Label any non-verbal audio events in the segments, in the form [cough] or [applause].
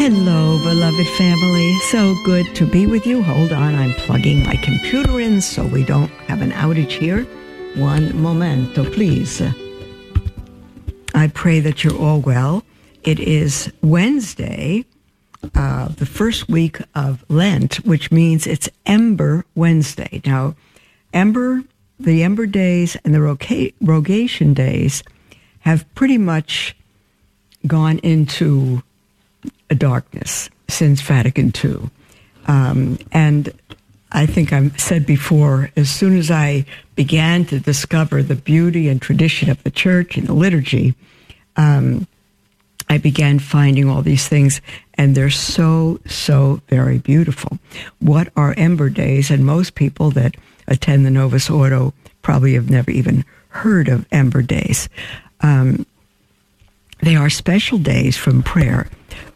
Hello, beloved family. So good to be with you. Hold on, I'm plugging my computer in so we don't have an outage here. One momento, please. I pray that you're all well. It is Wednesday, uh, the first week of Lent, which means it's Ember Wednesday. Now, Ember, the Ember days and the Rogation days have pretty much gone into darkness since Vatican II. Um, and I think I've said before, as soon as I began to discover the beauty and tradition of the church and the liturgy, um, I began finding all these things, and they're so, so very beautiful. What are Ember Days? And most people that attend the Novus Ordo probably have never even heard of Ember Days. Um, they are special days from prayer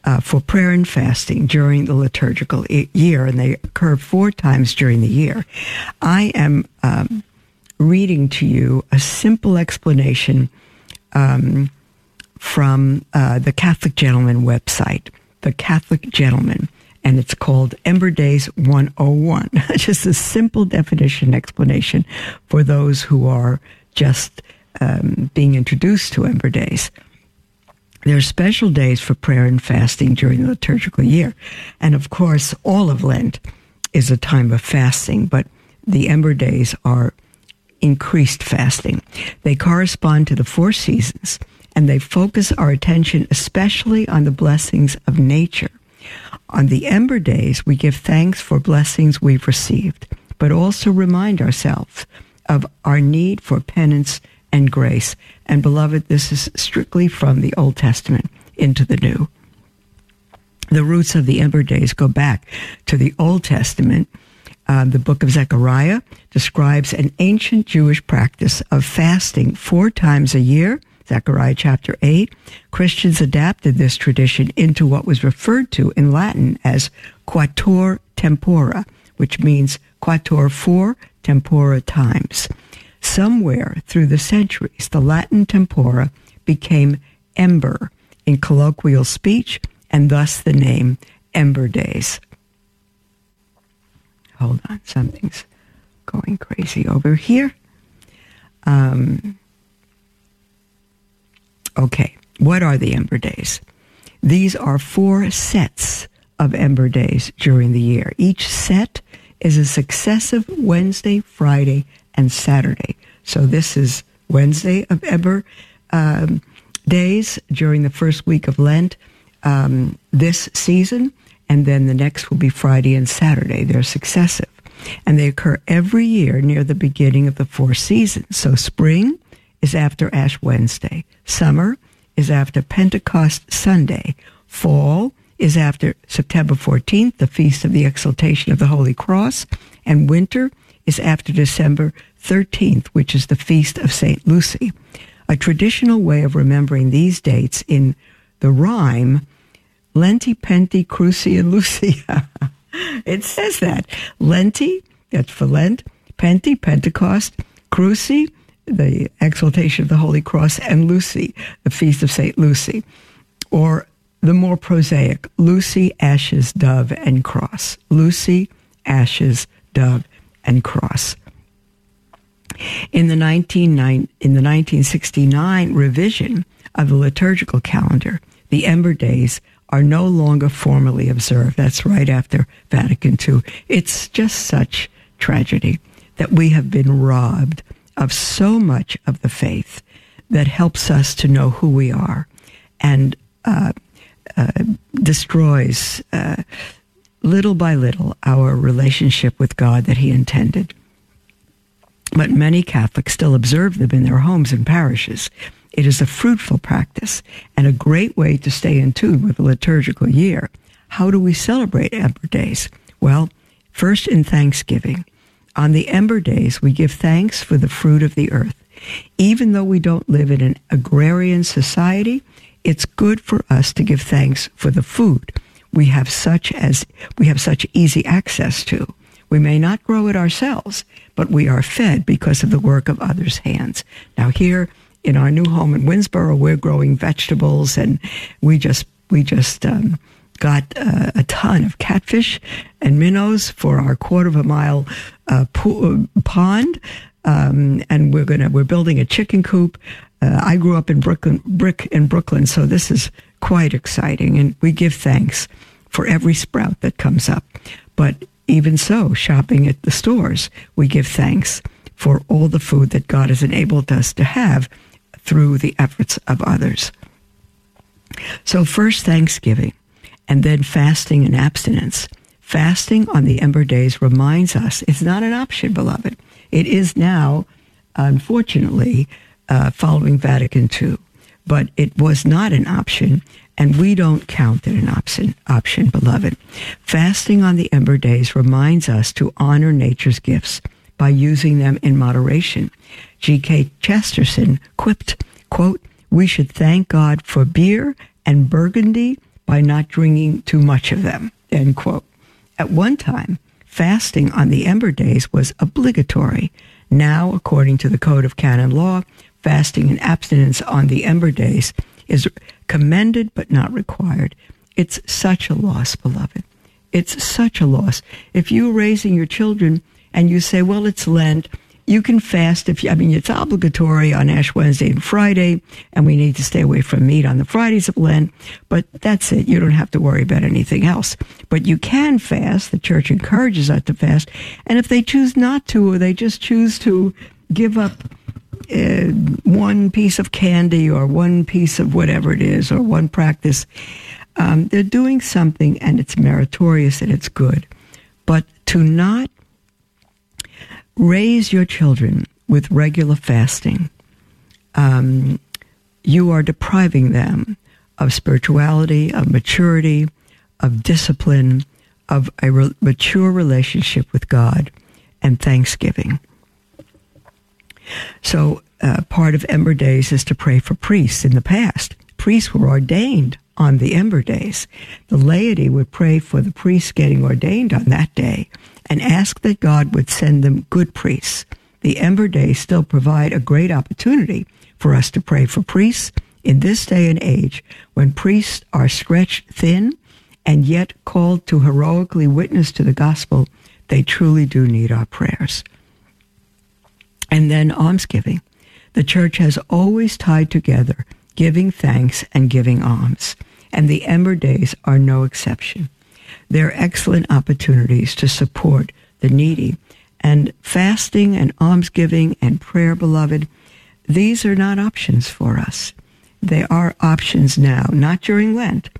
uh, for prayer and fasting during the liturgical year, and they occur four times during the year. I am um, reading to you a simple explanation um, from uh, the Catholic Gentleman website, the Catholic Gentleman, and it's called Ember Days 101. [laughs] just a simple definition explanation for those who are just um, being introduced to Ember Days. There are special days for prayer and fasting during the liturgical year. And of course, all of Lent is a time of fasting, but the Ember Days are increased fasting. They correspond to the four seasons and they focus our attention especially on the blessings of nature. On the Ember Days, we give thanks for blessings we've received, but also remind ourselves of our need for penance and grace. And beloved, this is strictly from the Old Testament into the New. The roots of the Ember Days go back to the Old Testament. Uh, the book of Zechariah describes an ancient Jewish practice of fasting four times a year. Zechariah chapter 8. Christians adapted this tradition into what was referred to in Latin as quattuor tempora, which means quattuor four tempora times. Somewhere through the centuries, the Latin tempora became ember in colloquial speech, and thus the name Ember Days. Hold on, something's going crazy over here. Um, okay, what are the Ember Days? These are four sets of Ember Days during the year. Each set is a successive Wednesday, Friday, and Saturday. So this is Wednesday of Ember um, days during the first week of Lent um, this season, and then the next will be Friday and Saturday. They're successive. And they occur every year near the beginning of the four seasons. So spring is after Ash Wednesday. Summer is after Pentecost Sunday. Fall is after September 14th, the Feast of the Exaltation of the Holy Cross. And winter is after December 13th, which is the feast of St. Lucy. A traditional way of remembering these dates in the rhyme, Lenti, Penti, Cruci, and Lucia. [laughs] it says that. Lenti, that's for Lent, Penti, Pentecost, Cruci, the exaltation of the Holy Cross, and Lucy, the feast of St. Lucy. Or the more prosaic, Lucy, Ashes, Dove, and Cross. Lucy, Ashes, Dove, and Cross. In the, 19, in the 1969 revision of the liturgical calendar, the Ember Days are no longer formally observed. That's right after Vatican II. It's just such tragedy that we have been robbed of so much of the faith that helps us to know who we are and uh, uh, destroys uh, little by little our relationship with God that He intended. But many Catholics still observe them in their homes and parishes. It is a fruitful practice and a great way to stay in tune with the liturgical year. how do we celebrate Ember Days? Well, first in Thanksgiving. On the Ember Days, we give thanks for the fruit of the earth. Even though we don't live in an agrarian society, it's good for us to give thanks for the food we have such as we have such easy access to. We may not grow it ourselves, but we are fed because of the work of others' hands. Now here in our new home in Winnsboro, we're growing vegetables, and we just we just um, got uh, a ton of catfish and minnows for our quarter of a mile uh, po- pond, um, and we're gonna we're building a chicken coop. Uh, I grew up in Brooklyn, brick in Brooklyn, so this is quite exciting, and we give thanks for every sprout that comes up. But even so, shopping at the stores, we give thanks for all the food that God has enabled us to have through the efforts of others. So, first Thanksgiving, and then fasting and abstinence. Fasting on the Ember Days reminds us it's not an option, beloved. It is now, unfortunately, uh, following Vatican II, but it was not an option, and we don't count it an option, option, beloved. Fasting on the Ember Days reminds us to honor nature's gifts by using them in moderation. G.K. Chesterton quipped, quote, we should thank God for beer and burgundy by not drinking too much of them, end quote. At one time, fasting on the Ember Days was obligatory. Now, according to the Code of Canon Law, fasting and abstinence on the Ember Days is commended but not required. It's such a loss, beloved. It's such a loss. If you're raising your children and you say, well, it's Lent, you can fast if you, I mean, it's obligatory on Ash Wednesday and Friday, and we need to stay away from meat on the Fridays of Lent, but that's it. You don't have to worry about anything else. But you can fast. The church encourages us to fast. And if they choose not to, or they just choose to give up uh, one piece of candy or one piece of whatever it is or one practice, um, they're doing something and it's meritorious and it's good. But to not raise your children with regular fasting, um, you are depriving them of spirituality, of maturity, of discipline, of a re- mature relationship with God, and thanksgiving. So, uh, part of Ember Days is to pray for priests. In the past, priests were ordained on the Ember Days. The laity would pray for the priests getting ordained on that day and ask that God would send them good priests. The Ember Days still provide a great opportunity for us to pray for priests in this day and age when priests are stretched thin and yet called to heroically witness to the gospel. They truly do need our prayers. And then almsgiving. The church has always tied together giving thanks and giving alms, and the Ember Days are no exception. They're excellent opportunities to support the needy. And fasting and almsgiving and prayer, beloved, these are not options for us. They are options now, not during Lent,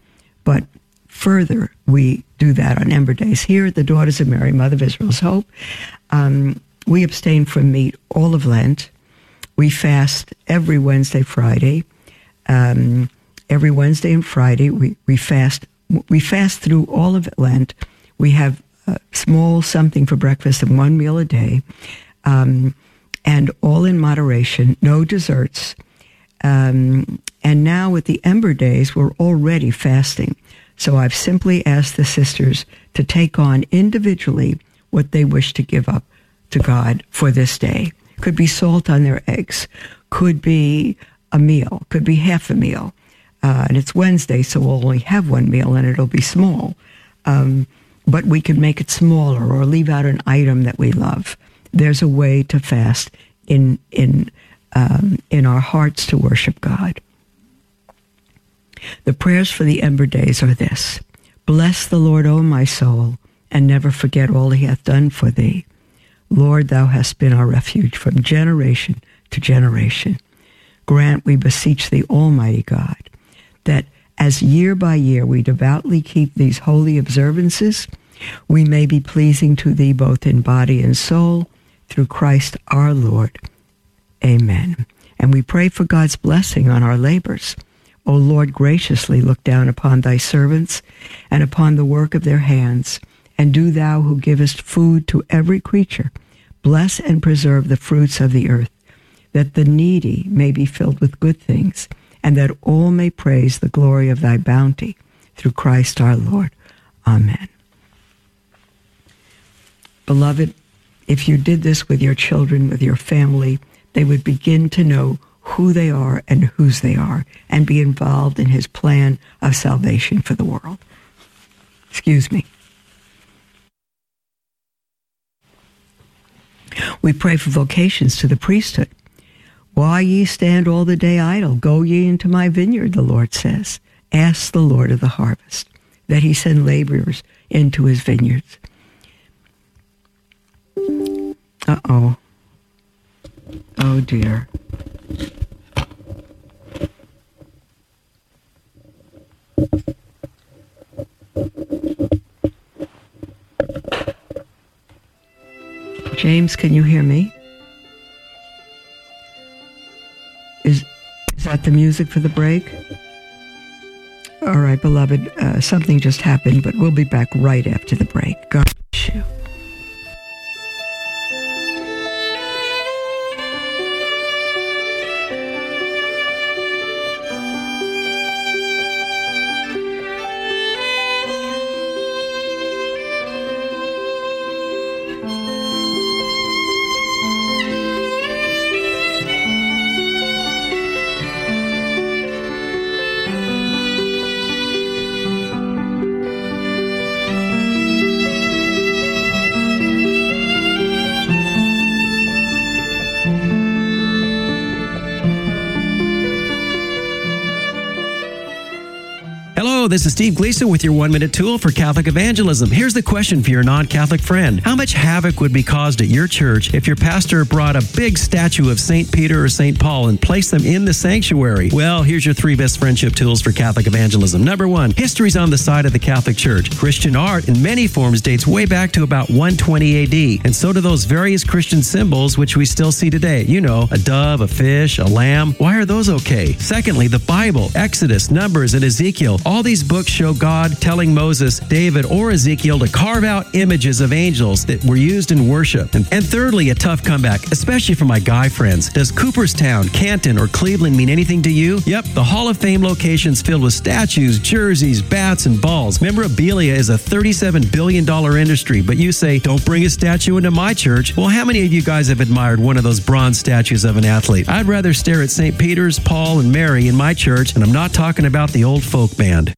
but further we do that on Ember Days. Here at the Daughters of Mary, Mother of Israel's Hope, um, we abstain from meat all of Lent. We fast every Wednesday, Friday. Um, every Wednesday and Friday, we, we fast. We fast through all of Lent. We have a small something for breakfast and one meal a day, um, and all in moderation. No desserts. Um, and now with the Ember Days, we're already fasting. So I've simply asked the sisters to take on individually what they wish to give up to God for this day. Could be salt on their eggs, could be a meal, could be half a meal. Uh, and it's Wednesday, so we'll only have one meal and it'll be small. Um, but we can make it smaller or leave out an item that we love. There's a way to fast in in um, in our hearts to worship God. The prayers for the ember days are this: Bless the Lord, O my soul, and never forget all He hath done for thee. Lord, Thou hast been our refuge from generation to generation. Grant, we beseech Thee, Almighty God, that as year by year we devoutly keep these holy observances, we may be pleasing to Thee both in body and soul, through Christ our Lord. Amen. And we pray for God's blessing on our labors. O Lord, graciously look down upon thy servants and upon the work of their hands, and do thou who givest food to every creature, bless and preserve the fruits of the earth, that the needy may be filled with good things, and that all may praise the glory of thy bounty through Christ our Lord. Amen. Beloved, if you did this with your children, with your family, they would begin to know who they are and whose they are and be involved in his plan of salvation for the world. Excuse me. We pray for vocations to the priesthood. Why ye stand all the day idle? Go ye into my vineyard, the Lord says. Ask the Lord of the harvest that he send laborers into his vineyards. Uh oh. Oh dear. James, can you hear me? Is is that the music for the break? All right, beloved, uh, something just happened, but we'll be back right after the break. God bless you. This is Steve Gleason with your one minute tool for Catholic evangelism. Here's the question for your non Catholic friend How much havoc would be caused at your church if your pastor brought a big statue of St. Peter or St. Paul and placed them in the sanctuary? Well, here's your three best friendship tools for Catholic evangelism. Number one, history's on the side of the Catholic Church. Christian art in many forms dates way back to about 120 AD, and so do those various Christian symbols which we still see today. You know, a dove, a fish, a lamb. Why are those okay? Secondly, the Bible, Exodus, Numbers, and Ezekiel. All these books show God telling Moses, David, or Ezekiel to carve out images of angels that were used in worship. And, and thirdly, a tough comeback, especially for my guy friends. Does Cooperstown, Canton, or Cleveland mean anything to you? Yep, the Hall of Fame location's filled with statues, jerseys, bats, and balls. Memorabilia is a $37 billion industry, but you say, don't bring a statue into my church. Well, how many of you guys have admired one of those bronze statues of an athlete? I'd rather stare at St. Peter's, Paul, and Mary in my church, and I'm not talking about the old folk band.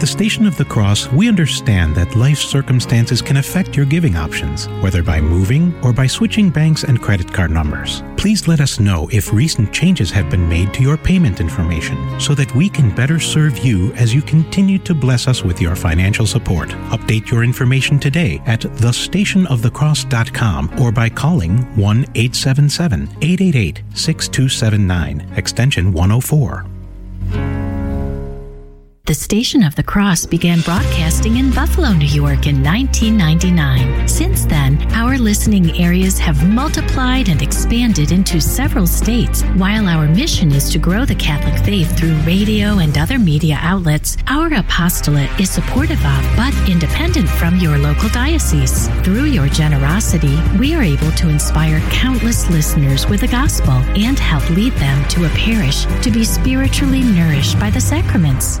At the Station of the Cross, we understand that life circumstances can affect your giving options, whether by moving or by switching banks and credit card numbers. Please let us know if recent changes have been made to your payment information so that we can better serve you as you continue to bless us with your financial support. Update your information today at thestationofthecross.com or by calling 1 877 888 6279, extension 104. The Station of the Cross began broadcasting in Buffalo, New York in 1999. Since then, our listening areas have multiplied and expanded into several states. While our mission is to grow the Catholic faith through radio and other media outlets, our apostolate is supportive of but independent from your local diocese. Through your generosity, we are able to inspire countless listeners with the gospel and help lead them to a parish to be spiritually nourished by the sacraments.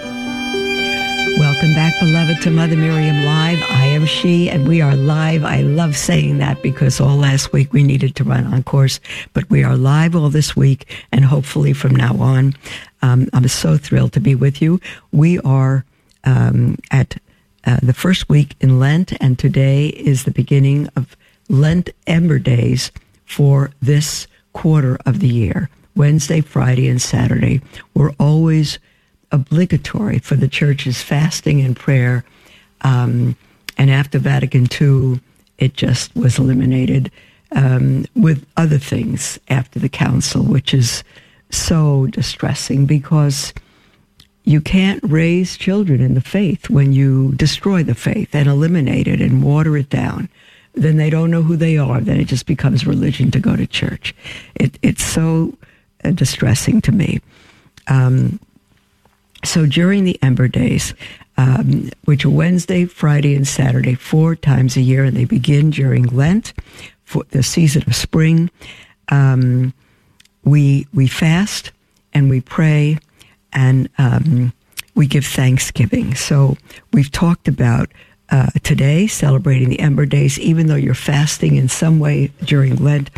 Beloved, to Mother Miriam Live. I am she, and we are live. I love saying that because all last week we needed to run on course, but we are live all this week, and hopefully from now on. Um, I'm so thrilled to be with you. We are um, at uh, the first week in Lent, and today is the beginning of Lent Ember Days for this quarter of the year. Wednesday, Friday, and Saturday. We're always obligatory for the church's fasting and prayer um, And after Vatican II, it just was eliminated um, with other things after the council, which is so distressing because you can't raise children in the faith when you destroy the faith and eliminate it and water it down. Then they don't know who they are. Then it just becomes religion to go to church. It, it's so uh, distressing to me. Um, so during the Ember Days, um, which are Wednesday, Friday, and Saturday, four times a year, and they begin during Lent, for the season of spring, um, we we fast and we pray and um, we give thanksgiving. So we've talked about uh, today celebrating the Ember Days, even though you're fasting in some way during Lent.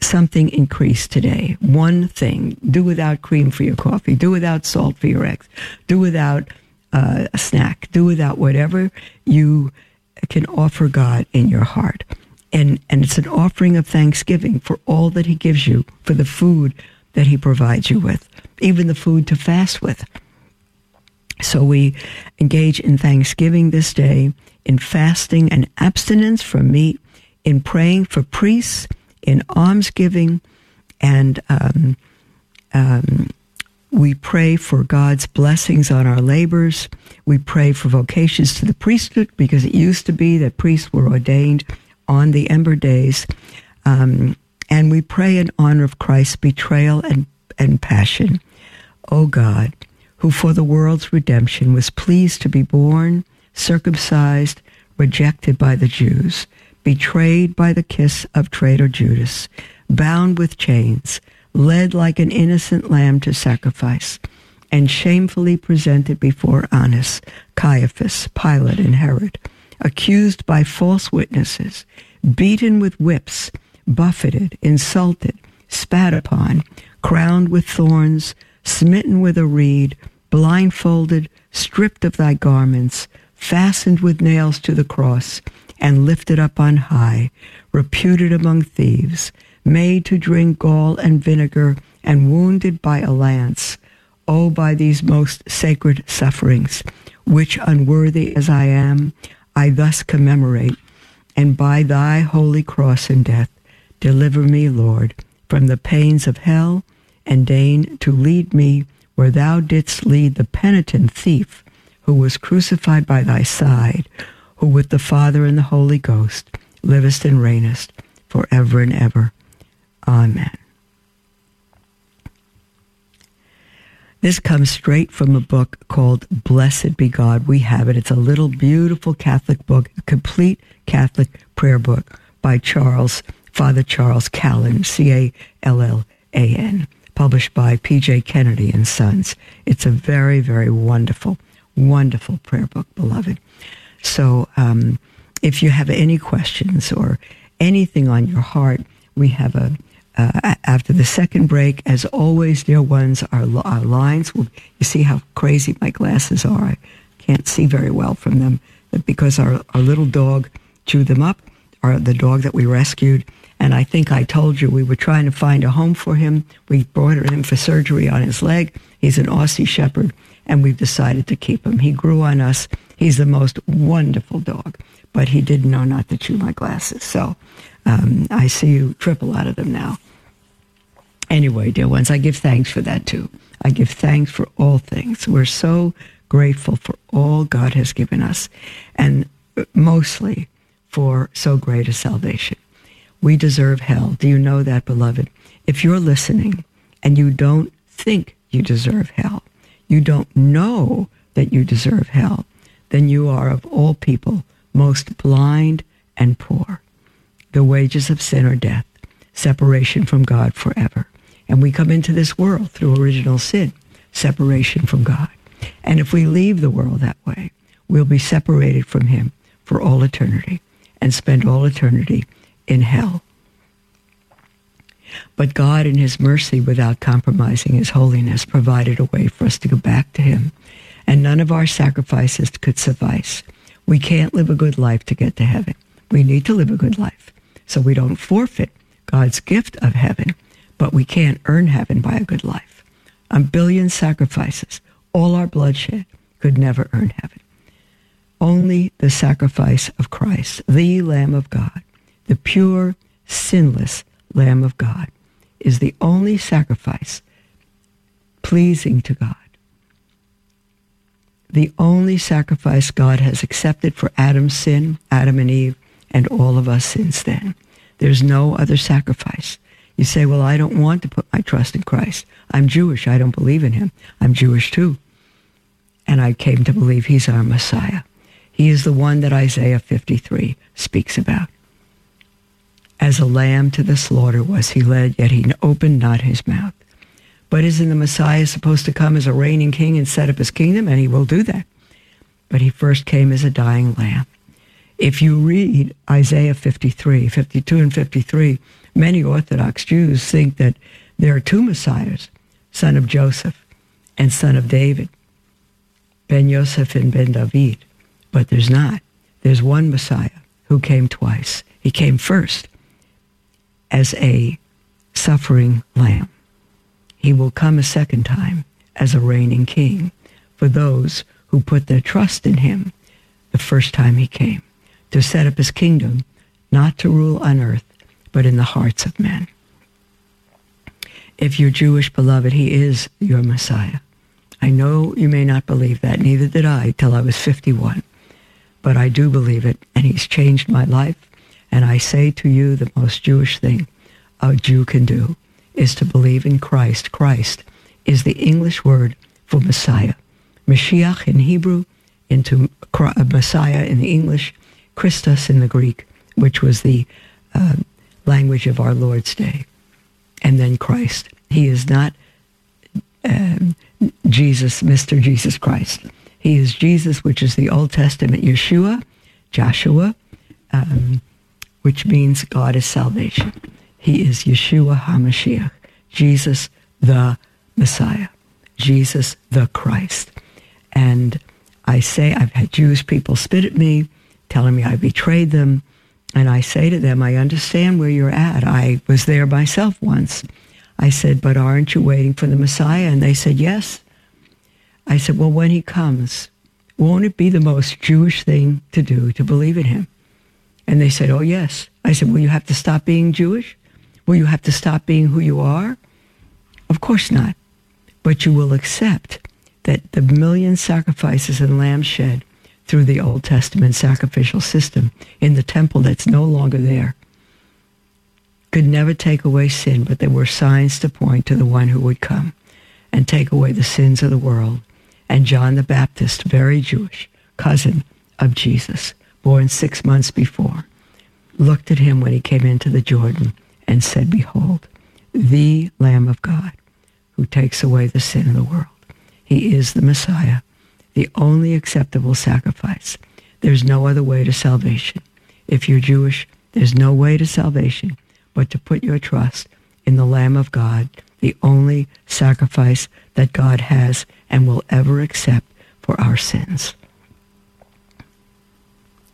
Something increased today. One thing. Do without cream for your coffee. Do without salt for your eggs. Do without uh, a snack. Do without whatever you can offer God in your heart. And, and it's an offering of thanksgiving for all that He gives you, for the food that He provides you with, even the food to fast with. So we engage in thanksgiving this day, in fasting and abstinence from meat, in praying for priests in almsgiving, and um, um, we pray for God's blessings on our labors. We pray for vocations to the priesthood because it used to be that priests were ordained on the Ember Days. Um, and we pray in honor of Christ's betrayal and, and passion. O God, who for the world's redemption was pleased to be born, circumcised, rejected by the Jews, betrayed by the kiss of traitor Judas, bound with chains, led like an innocent lamb to sacrifice, and shamefully presented before Annas, Caiaphas, Pilate, and Herod, accused by false witnesses, beaten with whips, buffeted, insulted, spat upon, crowned with thorns, smitten with a reed, blindfolded, stripped of thy garments, fastened with nails to the cross, and lifted up on high, reputed among thieves, made to drink gall and vinegar, and wounded by a lance. Oh, by these most sacred sufferings, which unworthy as I am, I thus commemorate, and by thy holy cross and death, deliver me, Lord, from the pains of hell, and deign to lead me where thou didst lead the penitent thief who was crucified by thy side, who with the Father and the Holy Ghost livest and reignest for ever and ever. Amen. This comes straight from a book called Blessed Be God. We have it. It's a little beautiful Catholic book, a complete Catholic prayer book by Charles, Father Charles Callan, C A L L A N, published by P.J. Kennedy and Sons. It's a very, very wonderful, wonderful prayer book, beloved. So um, if you have any questions or anything on your heart, we have a uh, after the second break, as always, dear ones, our, our lines. Will, you see how crazy my glasses are. I can't see very well from them because our, our little dog chewed them up, or the dog that we rescued. And I think I told you we were trying to find a home for him. We brought him for surgery on his leg. He's an Aussie Shepherd, and we've decided to keep him. He grew on us. He's the most wonderful dog, but he didn't know not to chew my glasses. So um, I see you triple out of them now. Anyway, dear ones, I give thanks for that too. I give thanks for all things. We're so grateful for all God has given us, and mostly for so great a salvation. We deserve hell. Do you know that, beloved? If you're listening and you don't think you deserve hell, you don't know that you deserve hell, then you are of all people most blind and poor. The wages of sin are death, separation from God forever. And we come into this world through original sin, separation from God. And if we leave the world that way, we'll be separated from him for all eternity and spend all eternity in hell. But God, in his mercy, without compromising his holiness, provided a way for us to go back to him. And none of our sacrifices could suffice. We can't live a good life to get to heaven. We need to live a good life so we don't forfeit God's gift of heaven but we can't earn heaven by a good life. A billion sacrifices, all our bloodshed, could never earn heaven. only the sacrifice of Christ, the Lamb of God, the pure, sinless Lamb of God, is the only sacrifice pleasing to God. The only sacrifice God has accepted for Adam's sin, Adam and Eve, and all of us since then. There's no other sacrifice. You say, well, I don't want to put my trust in Christ. I'm Jewish. I don't believe in him. I'm Jewish too. And I came to believe he's our Messiah. He is the one that Isaiah 53 speaks about. As a lamb to the slaughter was he led, yet he opened not his mouth. But isn't the Messiah supposed to come as a reigning king and set up his kingdom? And he will do that. But he first came as a dying lamb. If you read Isaiah 53, 52 and 53, many Orthodox Jews think that there are two Messiahs, son of Joseph and son of David, Ben Yosef and Ben David. But there's not. There's one Messiah who came twice. He came first as a suffering lamb. He will come a second time as a reigning king for those who put their trust in him the first time he came to set up his kingdom, not to rule on earth, but in the hearts of men. If you're Jewish, beloved, he is your Messiah. I know you may not believe that, neither did I till I was 51. But I do believe it, and he's changed my life. And I say to you, the most Jewish thing a Jew can do is to believe in Christ. Christ is the English word for Messiah. Mashiach in Hebrew, into Messiah in the English, Christos in the Greek, which was the uh, language of our Lord's day. And then Christ. He is not um, Jesus, Mr. Jesus Christ. He is Jesus, which is the Old Testament Yeshua, Joshua, um, which means God is salvation. He is Yeshua HaMashiach, Jesus the Messiah, Jesus the Christ. And I say, I've had Jewish people spit at me telling me I betrayed them. And I say to them, I understand where you're at. I was there myself once. I said, but aren't you waiting for the Messiah? And they said, yes. I said, well, when he comes, won't it be the most Jewish thing to do to believe in him? And they said, oh, yes. I said, will you have to stop being Jewish? Will you have to stop being who you are? Of course not. But you will accept that the million sacrifices and lambs shed through the Old Testament sacrificial system in the temple that's no longer there could never take away sin, but they were signs to point to the one who would come and take away the sins of the world. And John the Baptist, very Jewish, cousin of Jesus, born six months before, looked at him when he came into the Jordan and said, Behold, the Lamb of God who takes away the sin of the world. He is the Messiah the only acceptable sacrifice. There's no other way to salvation. If you're Jewish, there's no way to salvation but to put your trust in the Lamb of God, the only sacrifice that God has and will ever accept for our sins.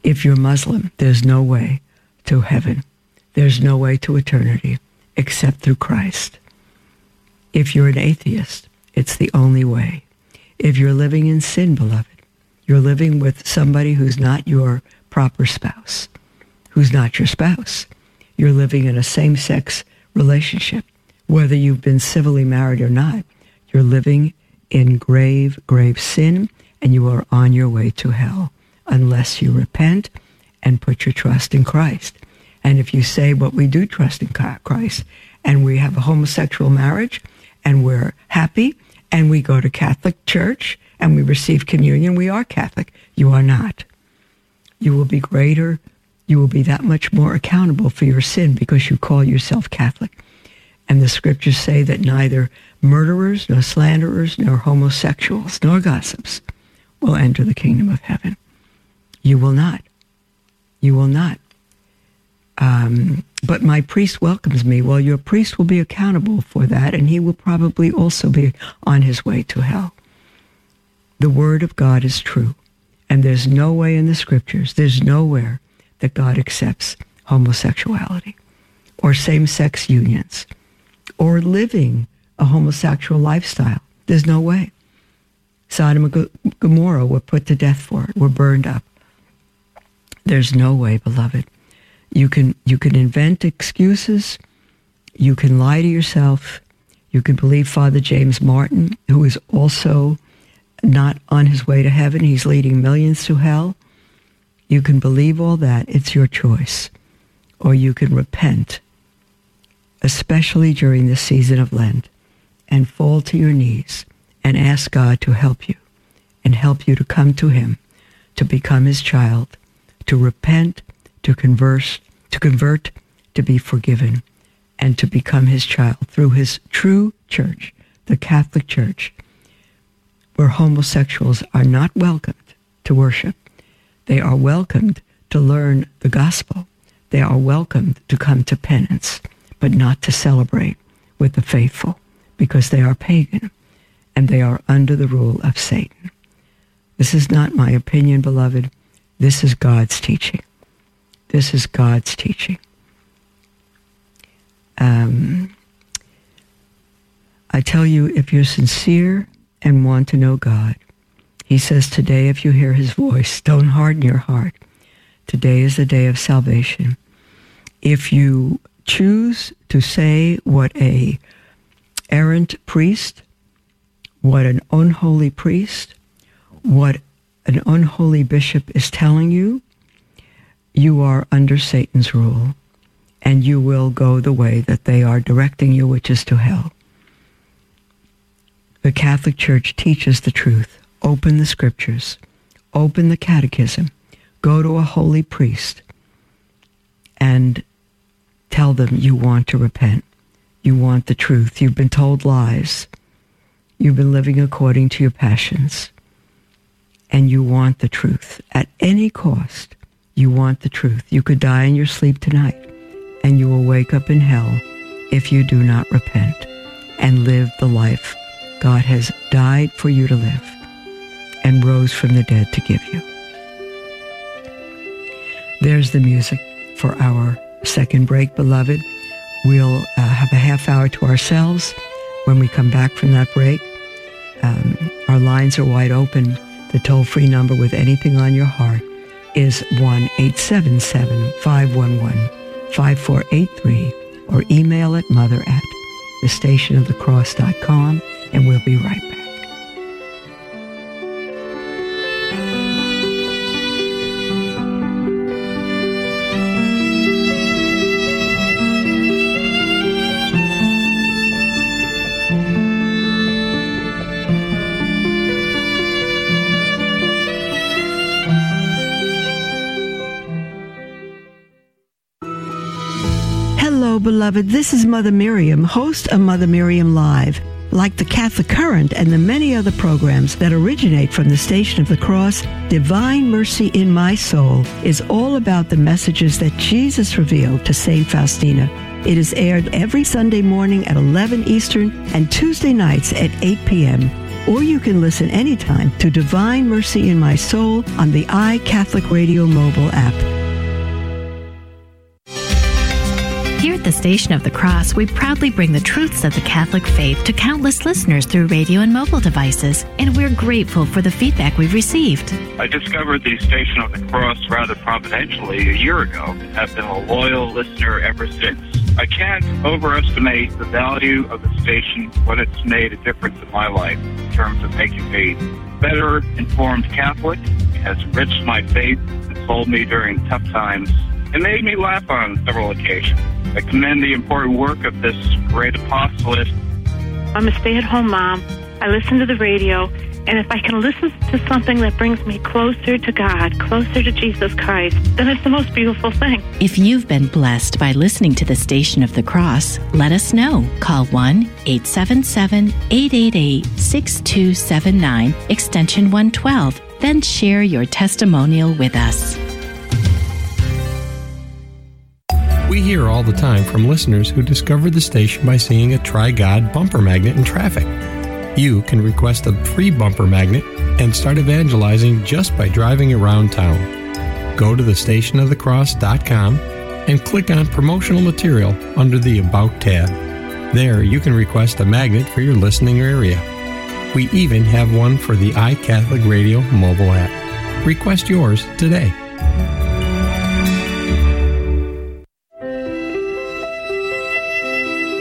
If you're Muslim, there's no way to heaven. There's no way to eternity except through Christ. If you're an atheist, it's the only way. If you're living in sin, beloved, you're living with somebody who's not your proper spouse, who's not your spouse. You're living in a same sex relationship, whether you've been civilly married or not. You're living in grave, grave sin, and you are on your way to hell unless you repent and put your trust in Christ. And if you say, what we do trust in Christ, and we have a homosexual marriage, and we're happy, and we go to Catholic church and we receive communion, we are Catholic. You are not. You will be greater. You will be that much more accountable for your sin because you call yourself Catholic. And the scriptures say that neither murderers, nor slanderers, nor homosexuals, nor gossips will enter the kingdom of heaven. You will not. You will not. Um, but my priest welcomes me. Well, your priest will be accountable for that, and he will probably also be on his way to hell. The word of God is true, and there's no way in the scriptures, there's nowhere that God accepts homosexuality or same sex unions or living a homosexual lifestyle. There's no way. Sodom and Gomorrah were put to death for it, were burned up. There's no way, beloved. You can you can invent excuses. You can lie to yourself. You can believe Father James Martin, who is also not on his way to heaven. He's leading millions to hell. You can believe all that. It's your choice. Or you can repent, especially during the season of Lent, and fall to your knees and ask God to help you and help you to come to him, to become his child, to repent, to converse, to convert, to be forgiven, and to become his child through his true church, the Catholic Church, where homosexuals are not welcomed to worship. They are welcomed to learn the gospel. They are welcomed to come to penance, but not to celebrate with the faithful, because they are pagan and they are under the rule of Satan. This is not my opinion, beloved. This is God's teaching. This is God's teaching. Um, I tell you, if you're sincere and want to know God, he says today, if you hear his voice, don't harden your heart. Today is the day of salvation. If you choose to say what a errant priest, what an unholy priest, what an unholy bishop is telling you, you are under Satan's rule and you will go the way that they are directing you, which is to hell. The Catholic Church teaches the truth. Open the scriptures. Open the catechism. Go to a holy priest and tell them you want to repent. You want the truth. You've been told lies. You've been living according to your passions. And you want the truth. At any cost, you want the truth. You could die in your sleep tonight and you will wake up in hell if you do not repent and live the life God has died for you to live and rose from the dead to give you. There's the music for our second break, beloved. We'll uh, have a half hour to ourselves when we come back from that break. Um, our lines are wide open. The toll free number with anything on your heart is 1 877 511 5483 or email at mother at thestationofthecross.com and we'll be right back. Beloved. This is Mother Miriam, host of Mother Miriam Live. Like the Catholic Current and the many other programs that originate from the Station of the Cross, Divine Mercy in My Soul is all about the messages that Jesus revealed to St. Faustina. It is aired every Sunday morning at 11 Eastern and Tuesday nights at 8 p.m. Or you can listen anytime to Divine Mercy in My Soul on the iCatholic Radio mobile app. The Station of the Cross, we proudly bring the truths of the Catholic faith to countless listeners through radio and mobile devices, and we're grateful for the feedback we've received. I discovered the Station of the Cross rather providentially a year ago and have been a loyal listener ever since. I can't overestimate the value of the station, what it's made a difference in my life in terms of making me better informed Catholic. Has enriched my faith and me during tough times and made me laugh on several occasions. I commend the important work of this great apostolate. I'm a stay at home mom. I listen to the radio, and if I can listen to something that brings me closer to God, closer to Jesus Christ, then it's the most beautiful thing. If you've been blessed by listening to the Station of the Cross, let us know. Call 1 877 888 6279, extension 112. Then share your testimonial with us. We hear all the time from listeners who discovered the station by seeing a Try God bumper magnet in traffic. You can request a free bumper magnet and start evangelizing just by driving around town. Go to thestationofthecross.com and click on promotional material under the About tab. There, you can request a magnet for your listening area. We even have one for the iCatholic Radio mobile app. Request yours today.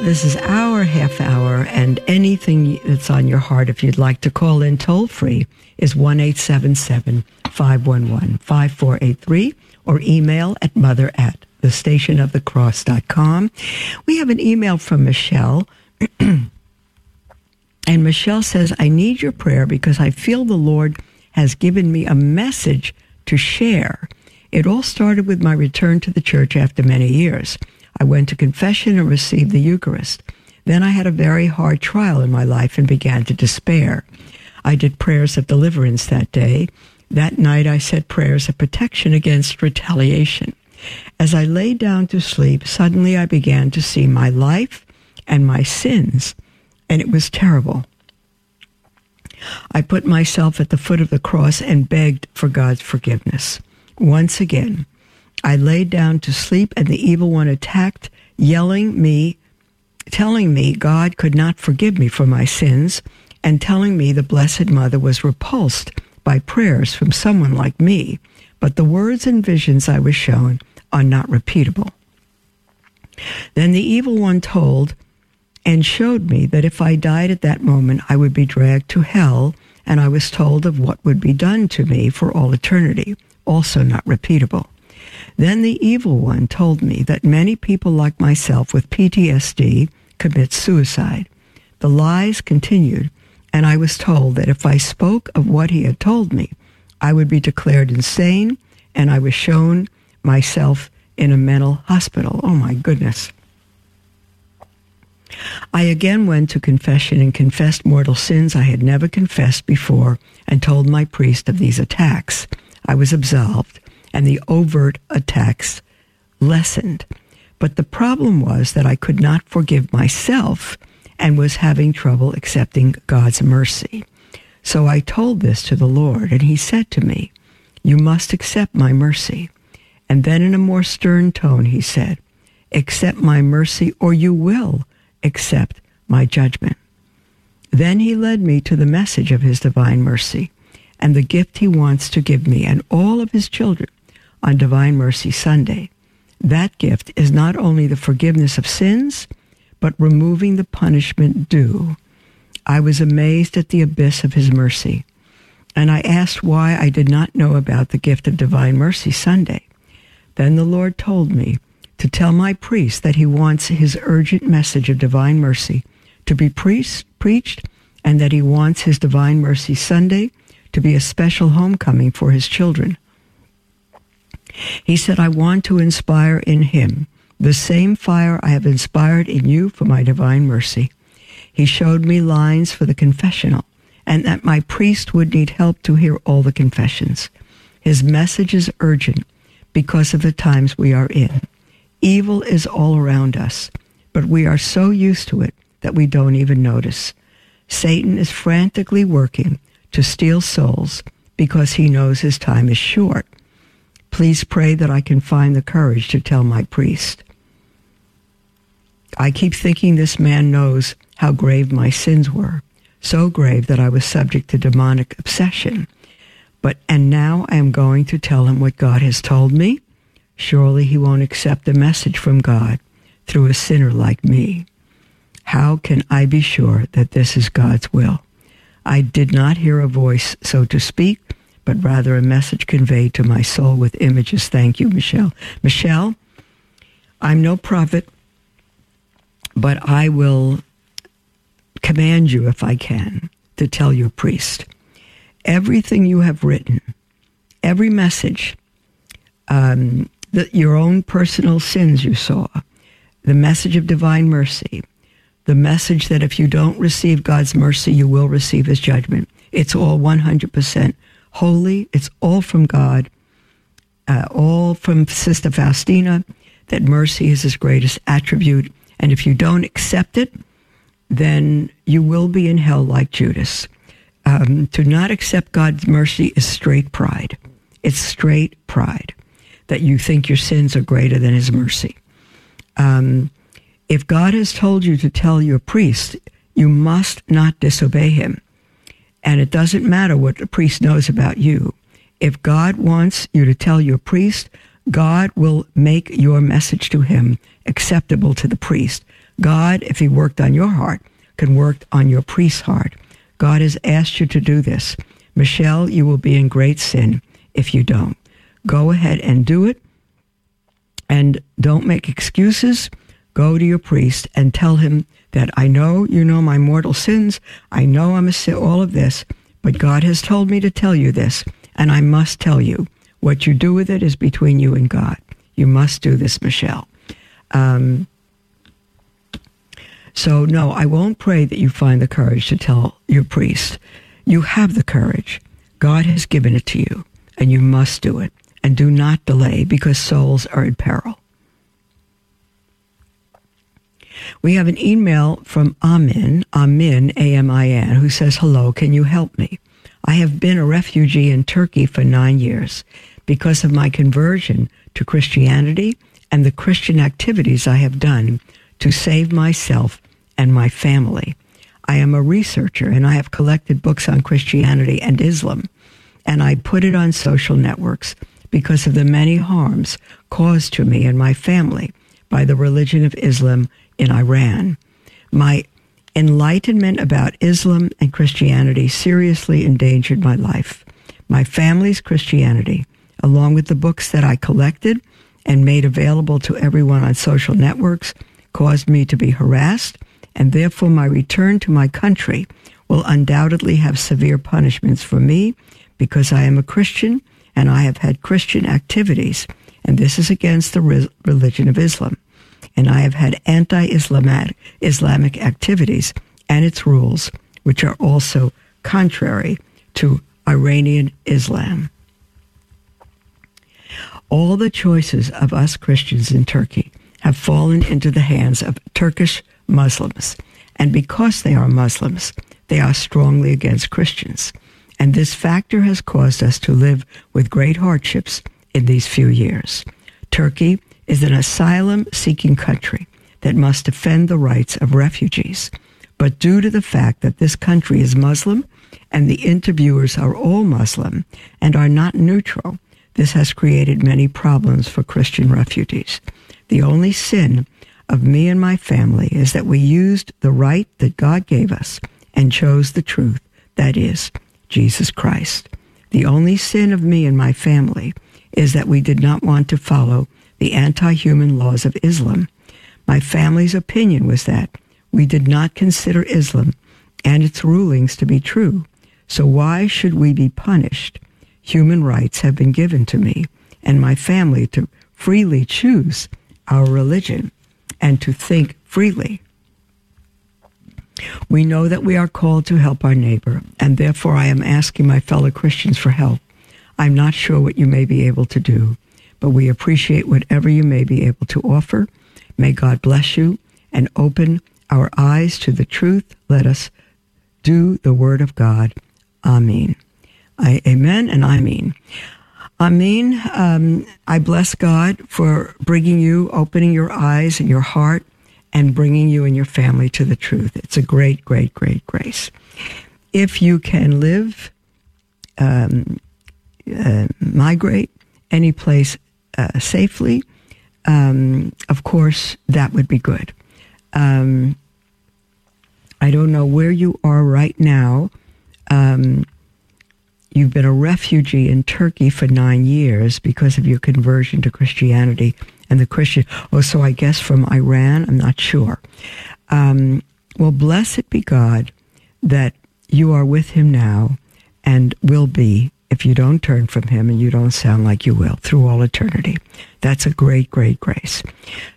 This is our half hour, and anything that's on your heart, if you'd like to call in toll free, is 1 877 511 5483 or email at mother at thestationofthecross.com. We have an email from Michelle. [clears throat] and Michelle says, I need your prayer because I feel the Lord has given me a message to share. It all started with my return to the church after many years. I went to confession and received the Eucharist. Then I had a very hard trial in my life and began to despair. I did prayers of deliverance that day. That night I said prayers of protection against retaliation. As I lay down to sleep, suddenly I began to see my life and my sins, and it was terrible. I put myself at the foot of the cross and begged for God's forgiveness. Once again, I lay down to sleep, and the evil one attacked, yelling me, telling me God could not forgive me for my sins, and telling me the Blessed Mother was repulsed by prayers from someone like me, but the words and visions I was shown are not repeatable. Then the evil one told and showed me that if I died at that moment, I would be dragged to hell, and I was told of what would be done to me for all eternity, also not repeatable. Then the evil one told me that many people like myself with PTSD commit suicide. The lies continued, and I was told that if I spoke of what he had told me, I would be declared insane, and I was shown myself in a mental hospital. Oh my goodness. I again went to confession and confessed mortal sins I had never confessed before and told my priest of these attacks. I was absolved and the overt attacks lessened. But the problem was that I could not forgive myself and was having trouble accepting God's mercy. So I told this to the Lord, and he said to me, You must accept my mercy. And then in a more stern tone, he said, Accept my mercy, or you will accept my judgment. Then he led me to the message of his divine mercy and the gift he wants to give me and all of his children on Divine Mercy Sunday. That gift is not only the forgiveness of sins, but removing the punishment due. I was amazed at the abyss of his mercy, and I asked why I did not know about the gift of Divine Mercy Sunday. Then the Lord told me to tell my priest that he wants his urgent message of divine mercy to be priest, preached and that he wants his Divine Mercy Sunday to be a special homecoming for his children. He said, I want to inspire in him the same fire I have inspired in you for my divine mercy. He showed me lines for the confessional and that my priest would need help to hear all the confessions. His message is urgent because of the times we are in. Evil is all around us, but we are so used to it that we don't even notice. Satan is frantically working to steal souls because he knows his time is short. Please pray that I can find the courage to tell my priest. I keep thinking this man knows how grave my sins were, so grave that I was subject to demonic obsession. But, and now I am going to tell him what God has told me. Surely he won't accept a message from God through a sinner like me. How can I be sure that this is God's will? I did not hear a voice, so to speak, but rather a message conveyed to my soul with images. Thank you, Michelle. Michelle, I'm no prophet, but I will command you, if I can, to tell your priest everything you have written, every message, um, the, your own personal sins you saw, the message of divine mercy, the message that if you don't receive God's mercy, you will receive his judgment. It's all 100% holy. It's all from God, uh, all from Sister Faustina, that mercy is his greatest attribute. And if you don't accept it, then you will be in hell like Judas. Um, to not accept God's mercy is straight pride. It's straight pride that you think your sins are greater than His mercy. Um, if God has told you to tell your priest, you must not disobey him. And it doesn't matter what the priest knows about you. If God wants you to tell your priest, God will make your message to him acceptable to the priest. God, if he worked on your heart, can work on your priest's heart. God has asked you to do this. Michelle, you will be in great sin if you don't. Go ahead and do it. And don't make excuses. Go to your priest and tell him that I know you know my mortal sins. I know I'm a sin, all of this, but God has told me to tell you this, and I must tell you. What you do with it is between you and God. You must do this, Michelle. Um, so, no, I won't pray that you find the courage to tell your priest. You have the courage. God has given it to you, and you must do it. And do not delay because souls are in peril. We have an email from Amin, Amin, A-M-I-N, who says, Hello, can you help me? I have been a refugee in Turkey for nine years because of my conversion to Christianity and the Christian activities I have done to save myself and my family. I am a researcher and I have collected books on Christianity and Islam, and I put it on social networks because of the many harms caused to me and my family by the religion of Islam in Iran. My enlightenment about Islam and Christianity seriously endangered my life. My family's Christianity, along with the books that I collected and made available to everyone on social networks, caused me to be harassed, and therefore my return to my country will undoubtedly have severe punishments for me because I am a Christian and I have had Christian activities, and this is against the religion of Islam and I have had anti-Islamic Islamic activities and its rules, which are also contrary to Iranian Islam. All the choices of us Christians in Turkey have fallen into the hands of Turkish Muslims, and because they are Muslims, they are strongly against Christians. And this factor has caused us to live with great hardships in these few years. Turkey is an asylum seeking country that must defend the rights of refugees. But due to the fact that this country is Muslim and the interviewers are all Muslim and are not neutral, this has created many problems for Christian refugees. The only sin of me and my family is that we used the right that God gave us and chose the truth, that is, Jesus Christ. The only sin of me and my family is that we did not want to follow the anti human laws of Islam. My family's opinion was that we did not consider Islam and its rulings to be true. So why should we be punished? Human rights have been given to me and my family to freely choose our religion and to think freely. We know that we are called to help our neighbor, and therefore I am asking my fellow Christians for help. I'm not sure what you may be able to do but we appreciate whatever you may be able to offer. May God bless you and open our eyes to the truth. Let us do the word of God. Amen. I, amen and I mean. Amen. Um, I bless God for bringing you, opening your eyes and your heart, and bringing you and your family to the truth. It's a great, great, great grace. If you can live, um, uh, migrate any place uh, safely, um, of course, that would be good. Um, I don't know where you are right now. Um, you've been a refugee in Turkey for nine years because of your conversion to Christianity and the Christian. Oh, so I guess from Iran. I'm not sure. Um, well, blessed be God that you are with Him now and will be if you don't turn from Him and you don't sound like you will through all eternity. That's a great, great grace.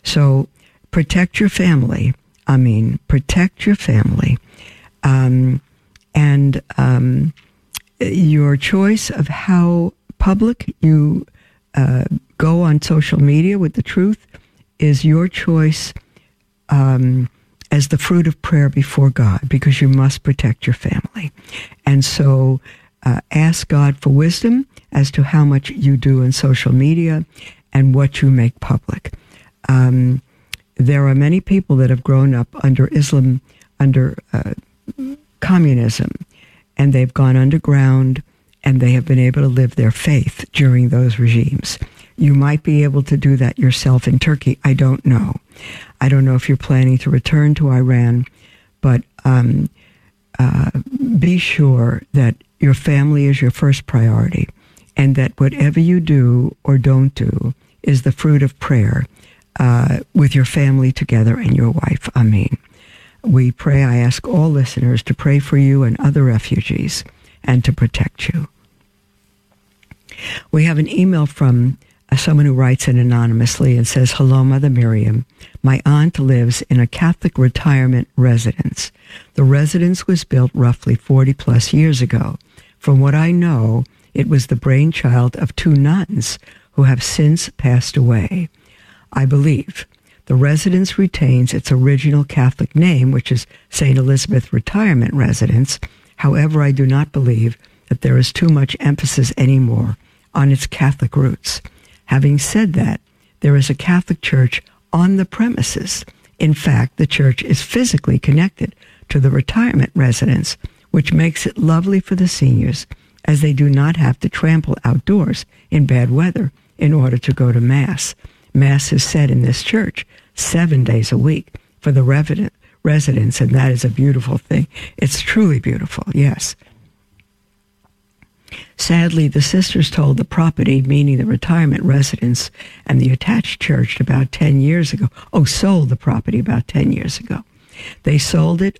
So protect your family. I mean, protect your family. Um, and um, your choice of how public you uh, go on social media with the truth is your choice um, as the fruit of prayer before God because you must protect your family. And so uh, ask God for wisdom as to how much you do in social media and what you make public. Um, there are many people that have grown up under Islam, under uh, communism, and they've gone underground and they have been able to live their faith during those regimes. You might be able to do that yourself in Turkey. I don't know. I don't know if you're planning to return to Iran, but um, uh, be sure that your family is your first priority and that whatever you do or don't do is the fruit of prayer uh, with your family together and your wife. Amen. We pray, I ask all listeners to pray for you and other refugees and to protect you. We have an email from Uh, someone who writes in anonymously and says, Hello, Mother Miriam. My aunt lives in a Catholic retirement residence. The residence was built roughly 40 plus years ago. From what I know, it was the brainchild of two nuns who have since passed away. I believe the residence retains its original Catholic name, which is St. Elizabeth Retirement Residence. However, I do not believe that there is too much emphasis anymore on its Catholic roots. Having said that, there is a Catholic church on the premises. In fact, the church is physically connected to the retirement residence, which makes it lovely for the seniors as they do not have to trample outdoors in bad weather in order to go to Mass. Mass is said in this church seven days a week for the residents, and that is a beautiful thing. It's truly beautiful, yes. Sadly, the sisters told the property, meaning the retirement residence and the attached church, about 10 years ago. Oh, sold the property about 10 years ago. They sold it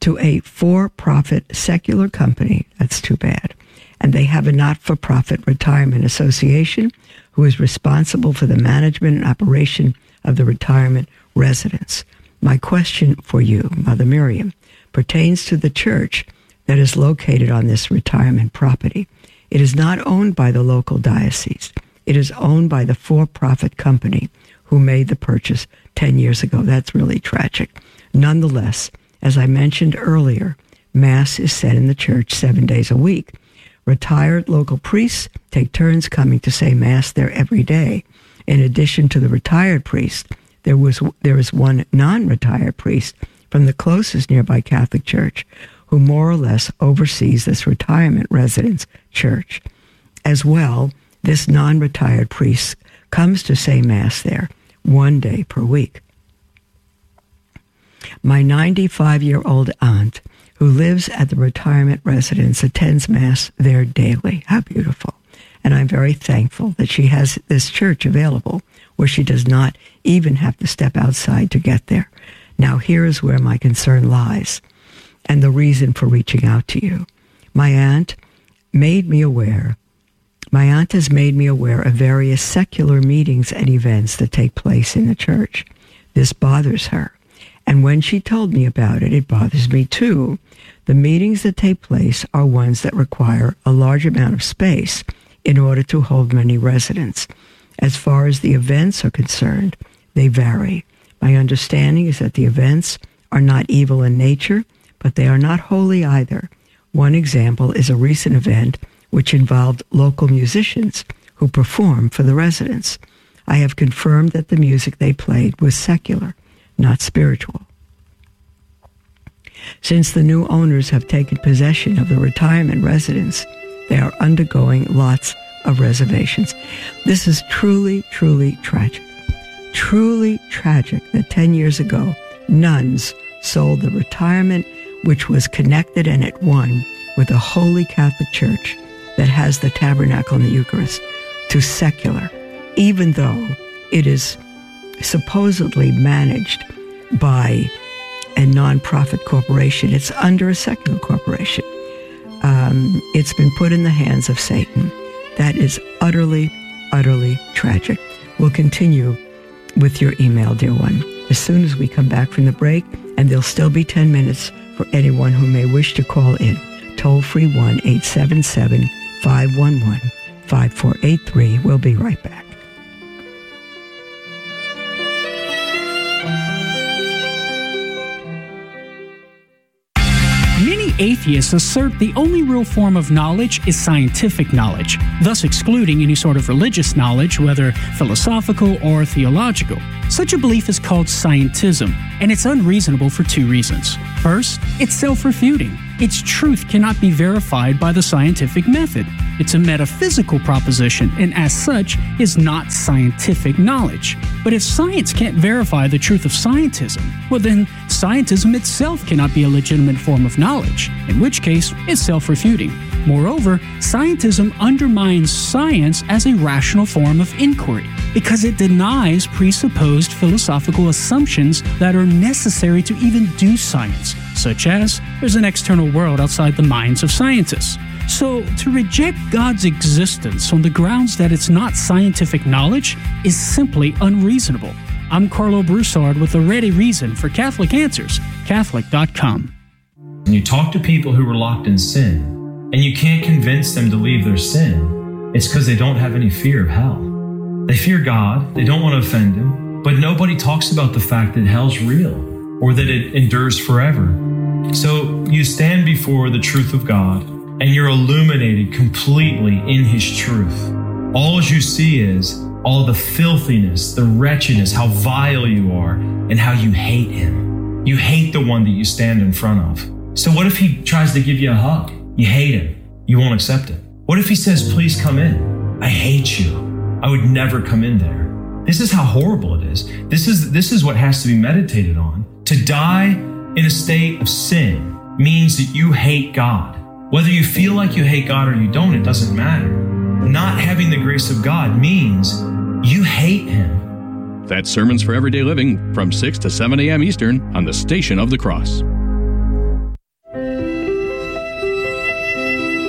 to a for profit secular company. That's too bad. And they have a not for profit retirement association who is responsible for the management and operation of the retirement residence. My question for you, Mother Miriam, pertains to the church that is located on this retirement property. It is not owned by the local diocese. It is owned by the for-profit company who made the purchase 10 years ago. That's really tragic. Nonetheless, as I mentioned earlier, Mass is said in the church seven days a week. Retired local priests take turns coming to say Mass there every day. In addition to the retired priest, there was there is one non-retired priest from the closest nearby Catholic church who more or less oversees this retirement residence church. As well, this non retired priest comes to say Mass there one day per week. My 95 year old aunt, who lives at the retirement residence, attends Mass there daily. How beautiful. And I'm very thankful that she has this church available where she does not even have to step outside to get there. Now, here is where my concern lies and the reason for reaching out to you. My aunt made me aware, my aunt has made me aware of various secular meetings and events that take place in the church. This bothers her. And when she told me about it, it bothers me too. The meetings that take place are ones that require a large amount of space in order to hold many residents. As far as the events are concerned, they vary. My understanding is that the events are not evil in nature, but they are not holy either. One example is a recent event which involved local musicians who performed for the residents. I have confirmed that the music they played was secular, not spiritual. Since the new owners have taken possession of the retirement residence, they are undergoing lots of reservations. This is truly, truly tragic. Truly tragic that 10 years ago, nuns sold the retirement which was connected and at one with the holy Catholic Church that has the tabernacle and the Eucharist to secular, even though it is supposedly managed by a nonprofit corporation. It's under a secular corporation. Um, it's been put in the hands of Satan. That is utterly, utterly tragic. We'll continue with your email, dear one, as soon as we come back from the break, and there'll still be 10 minutes for anyone who may wish to call in. Toll free 1 877 511 5483. We'll be right back. Many atheists assert the only real form of knowledge is scientific knowledge, thus excluding any sort of religious knowledge, whether philosophical or theological. Such a belief is called scientism, and it's unreasonable for two reasons. First, it's self refuting. Its truth cannot be verified by the scientific method. It's a metaphysical proposition, and as such, is not scientific knowledge. But if science can't verify the truth of scientism, well, then scientism itself cannot be a legitimate form of knowledge, in which case, it's self refuting. Moreover, scientism undermines science as a rational form of inquiry because it denies presupposed philosophical assumptions that are necessary to even do science, such as there's an external world outside the minds of scientists. So, to reject God's existence on the grounds that it's not scientific knowledge is simply unreasonable. I'm Karlo Broussard with a ready reason for Catholic Answers, Catholic.com. When you talk to people who were locked in sin, and you can't convince them to leave their sin, it's because they don't have any fear of hell. They fear God, they don't want to offend Him, but nobody talks about the fact that hell's real or that it endures forever. So you stand before the truth of God and you're illuminated completely in His truth. All you see is all the filthiness, the wretchedness, how vile you are, and how you hate Him. You hate the one that you stand in front of. So what if He tries to give you a hug? You hate Him. You won't accept it. What if He says, please come in? I hate you. I would never come in there. This is how horrible it is. This is this is what has to be meditated on. To die in a state of sin means that you hate God. Whether you feel like you hate God or you don't, it doesn't matter. Not having the grace of God means you hate Him. That's Sermons for Everyday Living from 6 to 7 a.m. Eastern on the Station of the Cross.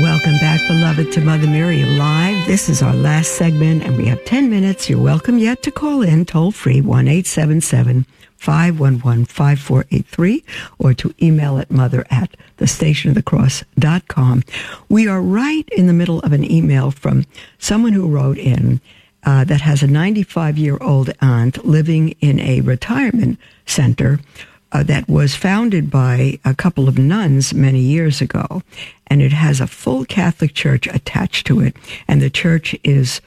Welcome back, beloved, to Mother Miriam Live. This is our last segment, and we have 10 minutes. You're welcome yet to call in toll free 1 877 511 5483 or to email at mother at thestationofthecross.com. We are right in the middle of an email from someone who wrote in uh, that has a 95 year old aunt living in a retirement center uh, that was founded by a couple of nuns many years ago, and it has a full Catholic church attached to it. And the church is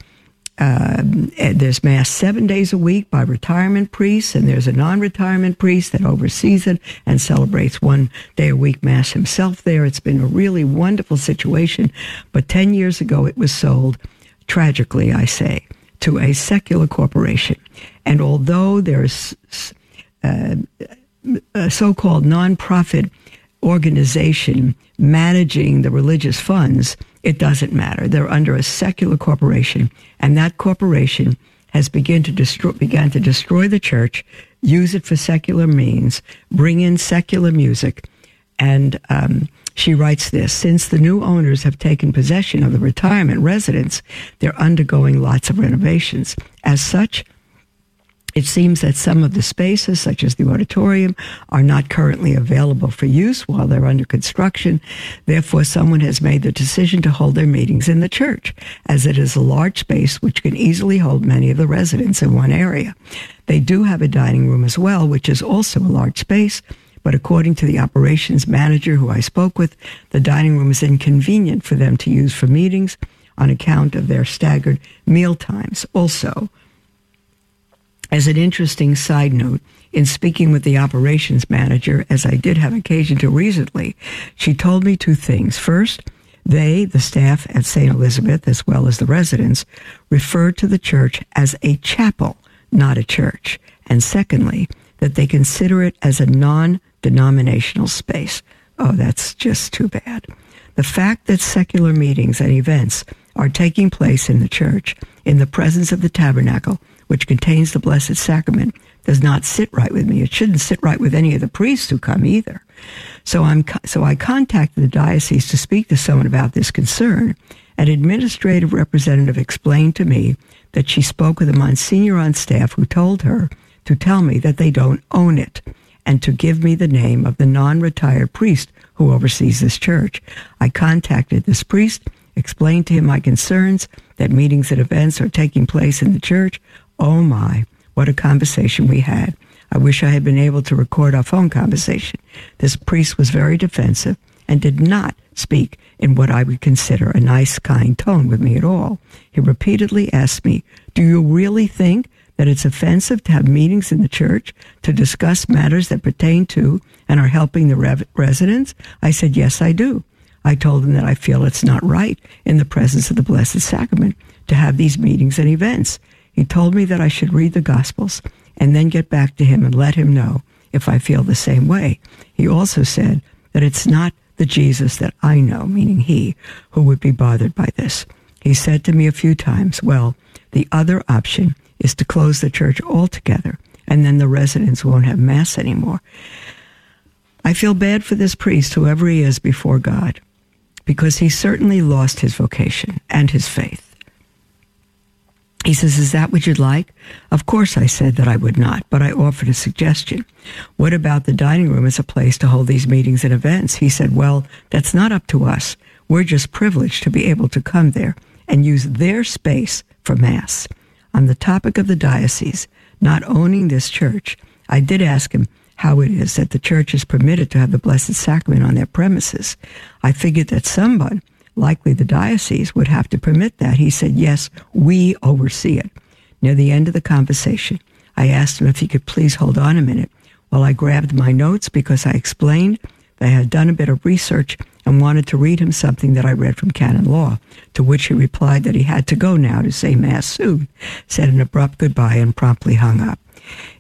uh, there's mass seven days a week by retirement priests, and there's a non-retirement priest that oversees it and celebrates one day a week mass himself there. It's been a really wonderful situation. But ten years ago, it was sold, tragically, I say, to a secular corporation. And although there's uh, a so-called nonprofit organization managing the religious funds, it doesn't matter. They're under a secular corporation, and that corporation has begun to destroy, began to destroy the church, use it for secular means, bring in secular music, and um, she writes this: Since the new owners have taken possession of the retirement residence, they're undergoing lots of renovations. As such, it seems that some of the spaces, such as the auditorium, are not currently available for use while they're under construction. Therefore, someone has made the decision to hold their meetings in the church, as it is a large space which can easily hold many of the residents in one area. They do have a dining room as well, which is also a large space. But according to the operations manager who I spoke with, the dining room is inconvenient for them to use for meetings on account of their staggered meal times. Also, as an interesting side note, in speaking with the operations manager, as I did have occasion to recently, she told me two things. First, they, the staff at St. Elizabeth, as well as the residents, referred to the church as a chapel, not a church. And secondly, that they consider it as a non denominational space. Oh, that's just too bad. The fact that secular meetings and events are taking place in the church in the presence of the tabernacle which contains the Blessed Sacrament, does not sit right with me. It shouldn't sit right with any of the priests who come either. So I'm so I contacted the diocese to speak to someone about this concern, An administrative representative explained to me that she spoke with a Monsignor on staff who told her to tell me that they don't own it and to give me the name of the non retired priest who oversees this church. I contacted this priest, explained to him my concerns that meetings and events are taking place in the church. Oh my, what a conversation we had. I wish I had been able to record our phone conversation. This priest was very defensive and did not speak in what I would consider a nice, kind tone with me at all. He repeatedly asked me, Do you really think that it's offensive to have meetings in the church to discuss matters that pertain to and are helping the rev- residents? I said, Yes, I do. I told him that I feel it's not right in the presence of the Blessed Sacrament to have these meetings and events. He told me that I should read the Gospels and then get back to him and let him know if I feel the same way. He also said that it's not the Jesus that I know, meaning he, who would be bothered by this. He said to me a few times, well, the other option is to close the church altogether, and then the residents won't have Mass anymore. I feel bad for this priest, whoever he is before God, because he certainly lost his vocation and his faith. He says, Is that what you'd like? Of course, I said that I would not, but I offered a suggestion. What about the dining room as a place to hold these meetings and events? He said, Well, that's not up to us. We're just privileged to be able to come there and use their space for Mass. On the topic of the diocese not owning this church, I did ask him how it is that the church is permitted to have the Blessed Sacrament on their premises. I figured that someone likely the diocese would have to permit that. He said, Yes, we oversee it. Near the end of the conversation, I asked him if he could please hold on a minute while I grabbed my notes because I explained that I had done a bit of research and wanted to read him something that I read from canon law, to which he replied that he had to go now to say Mass soon, said an abrupt goodbye, and promptly hung up.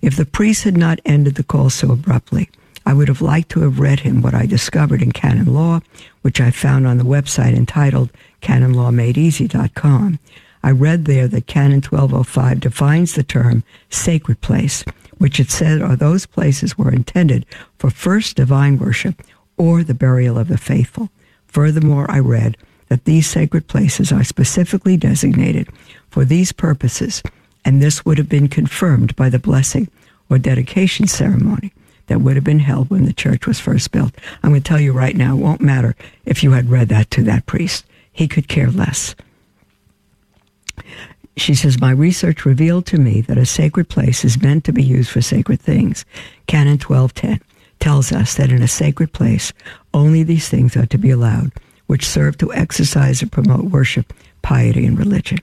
If the priest had not ended the call so abruptly, I would have liked to have read him what I discovered in canon law, which I found on the website entitled canonlawmadeeasy.com. I read there that Canon 1205 defines the term sacred place, which it said are those places were intended for first divine worship or the burial of the faithful. Furthermore, I read that these sacred places are specifically designated for these purposes, and this would have been confirmed by the blessing or dedication ceremony that would have been held when the church was first built. I'm going to tell you right now, it won't matter if you had read that to that priest. He could care less. She says, My research revealed to me that a sacred place is meant to be used for sacred things. Canon 1210 tells us that in a sacred place, only these things are to be allowed, which serve to exercise and promote worship, piety, and religion.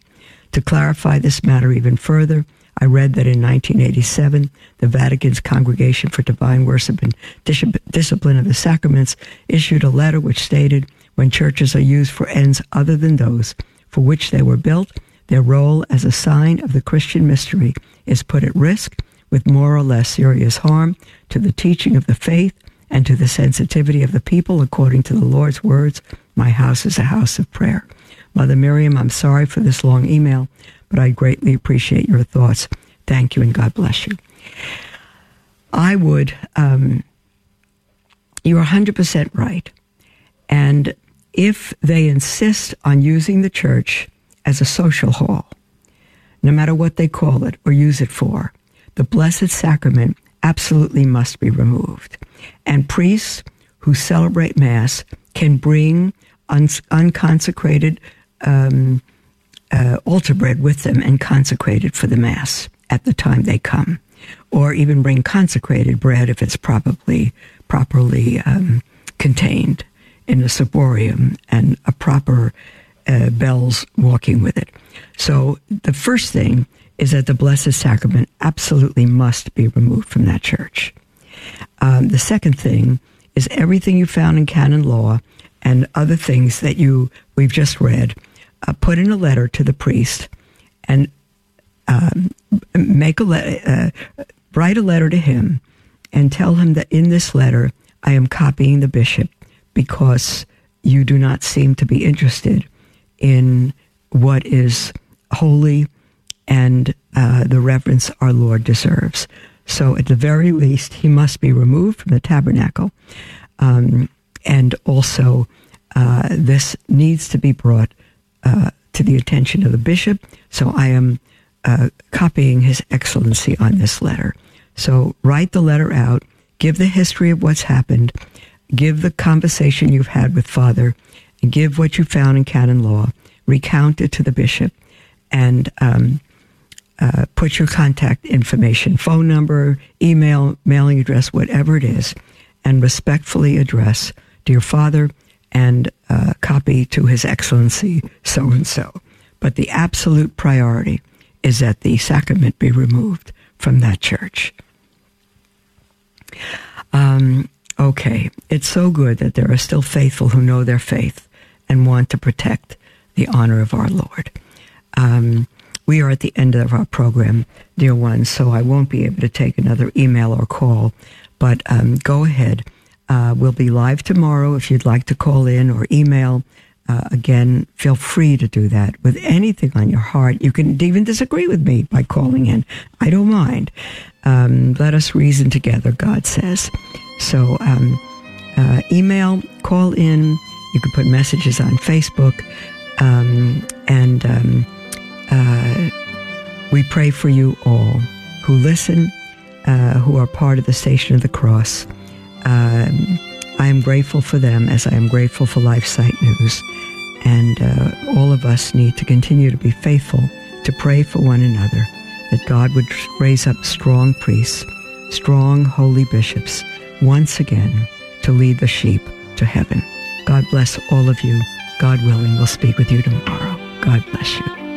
To clarify this matter even further, I read that in 1987, the Vatican's Congregation for Divine Worship and Discipline of the Sacraments issued a letter which stated when churches are used for ends other than those for which they were built, their role as a sign of the Christian mystery is put at risk with more or less serious harm to the teaching of the faith and to the sensitivity of the people according to the Lord's words, My house is a house of prayer. Mother Miriam, I'm sorry for this long email, but I greatly appreciate your thoughts. Thank you and God bless you. I would, um, you're 100% right. And if they insist on using the church as a social hall, no matter what they call it or use it for, the Blessed Sacrament absolutely must be removed. And priests who celebrate Mass can bring un- unconsecrated um, uh, altar bread with them and consecrate it for the Mass at the time they come, or even bring consecrated bread if it's probably properly um, contained in a ciborium and a proper uh, bells walking with it. So the first thing is that the Blessed Sacrament absolutely must be removed from that church. Um, the second thing is everything you found in canon law and other things that you we've just read uh, put in a letter to the priest and um, make a le- uh, write a letter to him and tell him that in this letter I am copying the bishop because you do not seem to be interested in what is holy and uh, the reverence our Lord deserves. So, at the very least, he must be removed from the tabernacle. Um, and also, uh, this needs to be brought uh, to the attention of the bishop. So I am uh, copying His Excellency on this letter. So write the letter out, give the history of what's happened, give the conversation you've had with Father, and give what you found in canon law, recount it to the bishop, and um, uh, put your contact information, phone number, email, mailing address, whatever it is, and respectfully address Dear Father and uh, copy to His Excellency so and so. But the absolute priority is that the sacrament be removed from that church. Um, okay, it's so good that there are still faithful who know their faith and want to protect the honor of our Lord. Um, we are at the end of our program, dear ones, so I won't be able to take another email or call, but um, go ahead. Uh, we'll be live tomorrow if you'd like to call in or email. Uh, again, feel free to do that with anything on your heart. You can even disagree with me by calling in. I don't mind. Um, let us reason together, God says. So, um, uh, email, call in. You can put messages on Facebook. Um, and um, uh, we pray for you all who listen, uh, who are part of the Station of the Cross. Um, I am grateful for them as I am grateful for LifeSite News. And uh, all of us need to continue to be faithful to pray for one another, that God would raise up strong priests, strong holy bishops, once again to lead the sheep to heaven. God bless all of you. God willing, we'll speak with you tomorrow. God bless you.